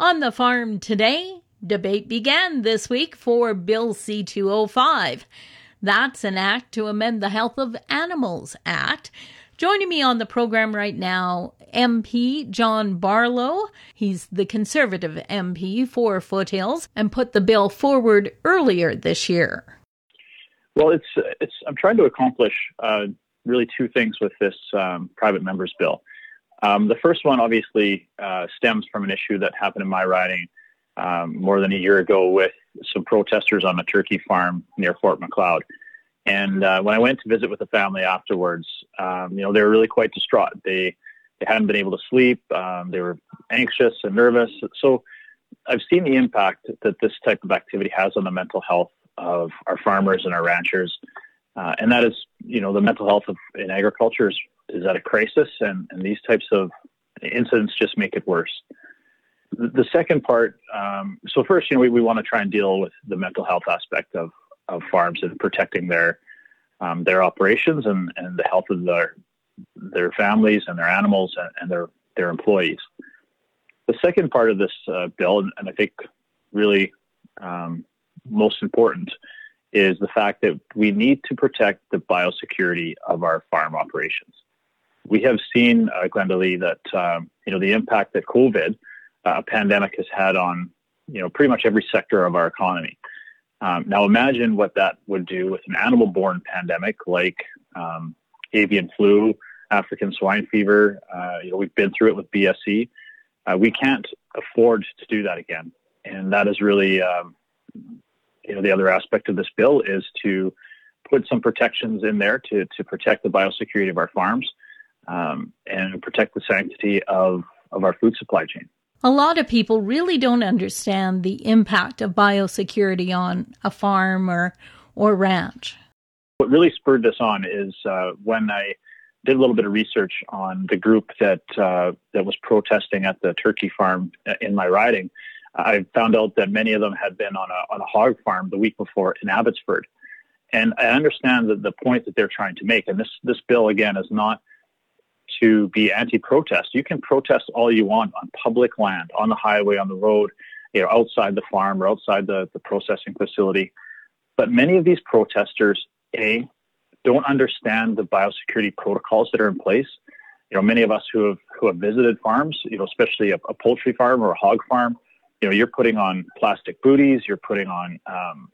On the farm today, debate began this week for Bill C 205. That's an act to amend the Health of Animals Act. Joining me on the program right now, MP John Barlow. He's the Conservative MP for Foothills and put the bill forward earlier this year. Well, it's it's. I'm trying to accomplish uh, really two things with this um, private members bill. Um, the first one, obviously, uh, stems from an issue that happened in my riding um, more than a year ago with some protesters on a turkey farm near Fort Macleod. And uh, when I went to visit with the family afterwards, um, you know, they were really quite distraught. They they hadn't been able to sleep. Um, they were anxious and nervous. So I've seen the impact that this type of activity has on the mental health of our farmers and our ranchers. Uh, and that is, you know, the mental health of in agriculture is, is at a crisis, and, and these types of incidents just make it worse. The, second part, um, so first, you know, we, we want to try and deal with the mental health aspect of, of farms and protecting their um, their operations and, and the health of their their families and their animals and, and their their employees. The second part of this uh, bill, and, and, I think really um, most important, is the fact that we need to protect the biosecurity of our farm operations. We have seen, uh, Glenda Lee, that um, you know the impact that COVID uh, pandemic has had on you know pretty much every sector of our economy. Um, now imagine what that would do with an animal-borne pandemic like um, avian flu, African swine fever. Uh, you know, we've been through it with BSE. Uh, we can't afford to do that again, and that is really, um, you know, the other aspect of this bill is to put some protections in there to to protect the biosecurity of our farms um, and protect the sanctity of of our food supply chain. A lot of people really don't understand the impact of biosecurity on a farm or or ranch. What really spurred this on is uh, when I did a little bit of research on the group that uh, that was protesting at the turkey farm in my riding. I found out that many of them had been on a on a hog farm the week before in Abbotsford, and I understand that the point that they're trying to make. And this this bill again is not to be anti-protest. You can protest all you want on public land, on the highway, on the road, you know, outside the farm or outside the, the processing facility. But many of these protesters, a don't understand the biosecurity protocols that are in place. You know, many of us who have who have visited farms, you know, especially a, a poultry farm or a hog farm, you know, you're putting on plastic booties, you're putting on, um,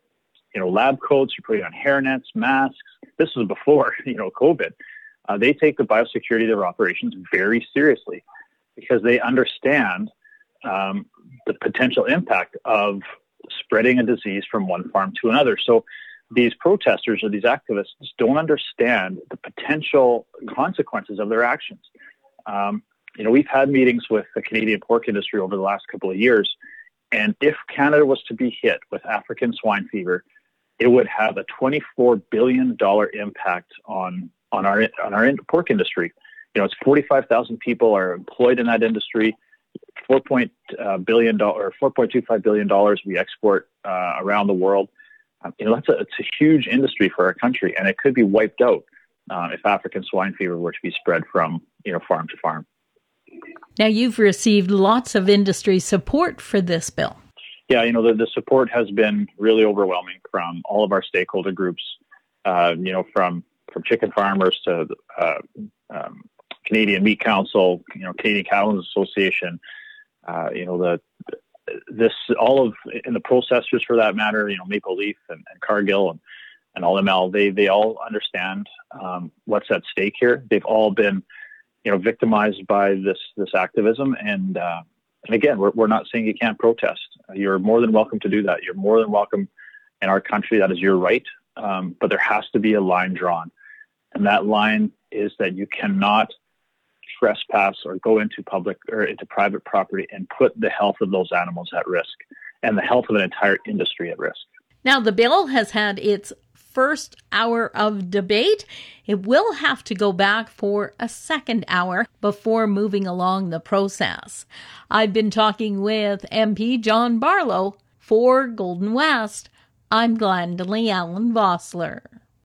you know, lab coats, you're putting on hairnets, masks. This was before, you know, COVID. Uh, they take the biosecurity of their operations very seriously because they understand um, the potential impact of spreading a disease from one farm to another. So these protesters or these activists don't understand the potential consequences of their actions. Um, you know, we've had meetings with the Canadian pork industry over the last couple of years, and if Canada was to be hit with African swine fever, it would have a $24 billion impact on, on our, on our pork industry. You know, it's 45,000 people are employed in that industry. Four point uh, billion dollar, four point two five billion dollars we export uh, around the world. Um, you know, that's a, it's a huge industry for our country, and it could be wiped out uh, if African swine fever were to be spread from you know farm to farm. Now, you've received lots of industry support for this bill. Yeah, you know, the, the support has been really overwhelming from all of our stakeholder groups. Uh, you know, from from chicken farmers to uh, um, Canadian Meat Council, you know, Canadian Cattle Association. Uh, you know, the this all of in the processors for that matter, you know, Maple Leaf and, and Cargill and, and Olymel, they they all understand um, what's at stake here. They've all been, you know, victimized by this this activism, and uh, and again, we're we're not saying you can't protest. You're more than welcome to do that. You're more than welcome in our country. That is your right, um, but there has to be a line drawn, and that line is that you cannot trespass or go into public or into private property and put the health of those animals at risk and the health of an entire industry at risk. Now, the bill has had its first hour of debate. It will have to go back for a second hour before moving along the process. I've been talking with MP John Barlow for Golden West. I'm Glendalee Allen Vossler.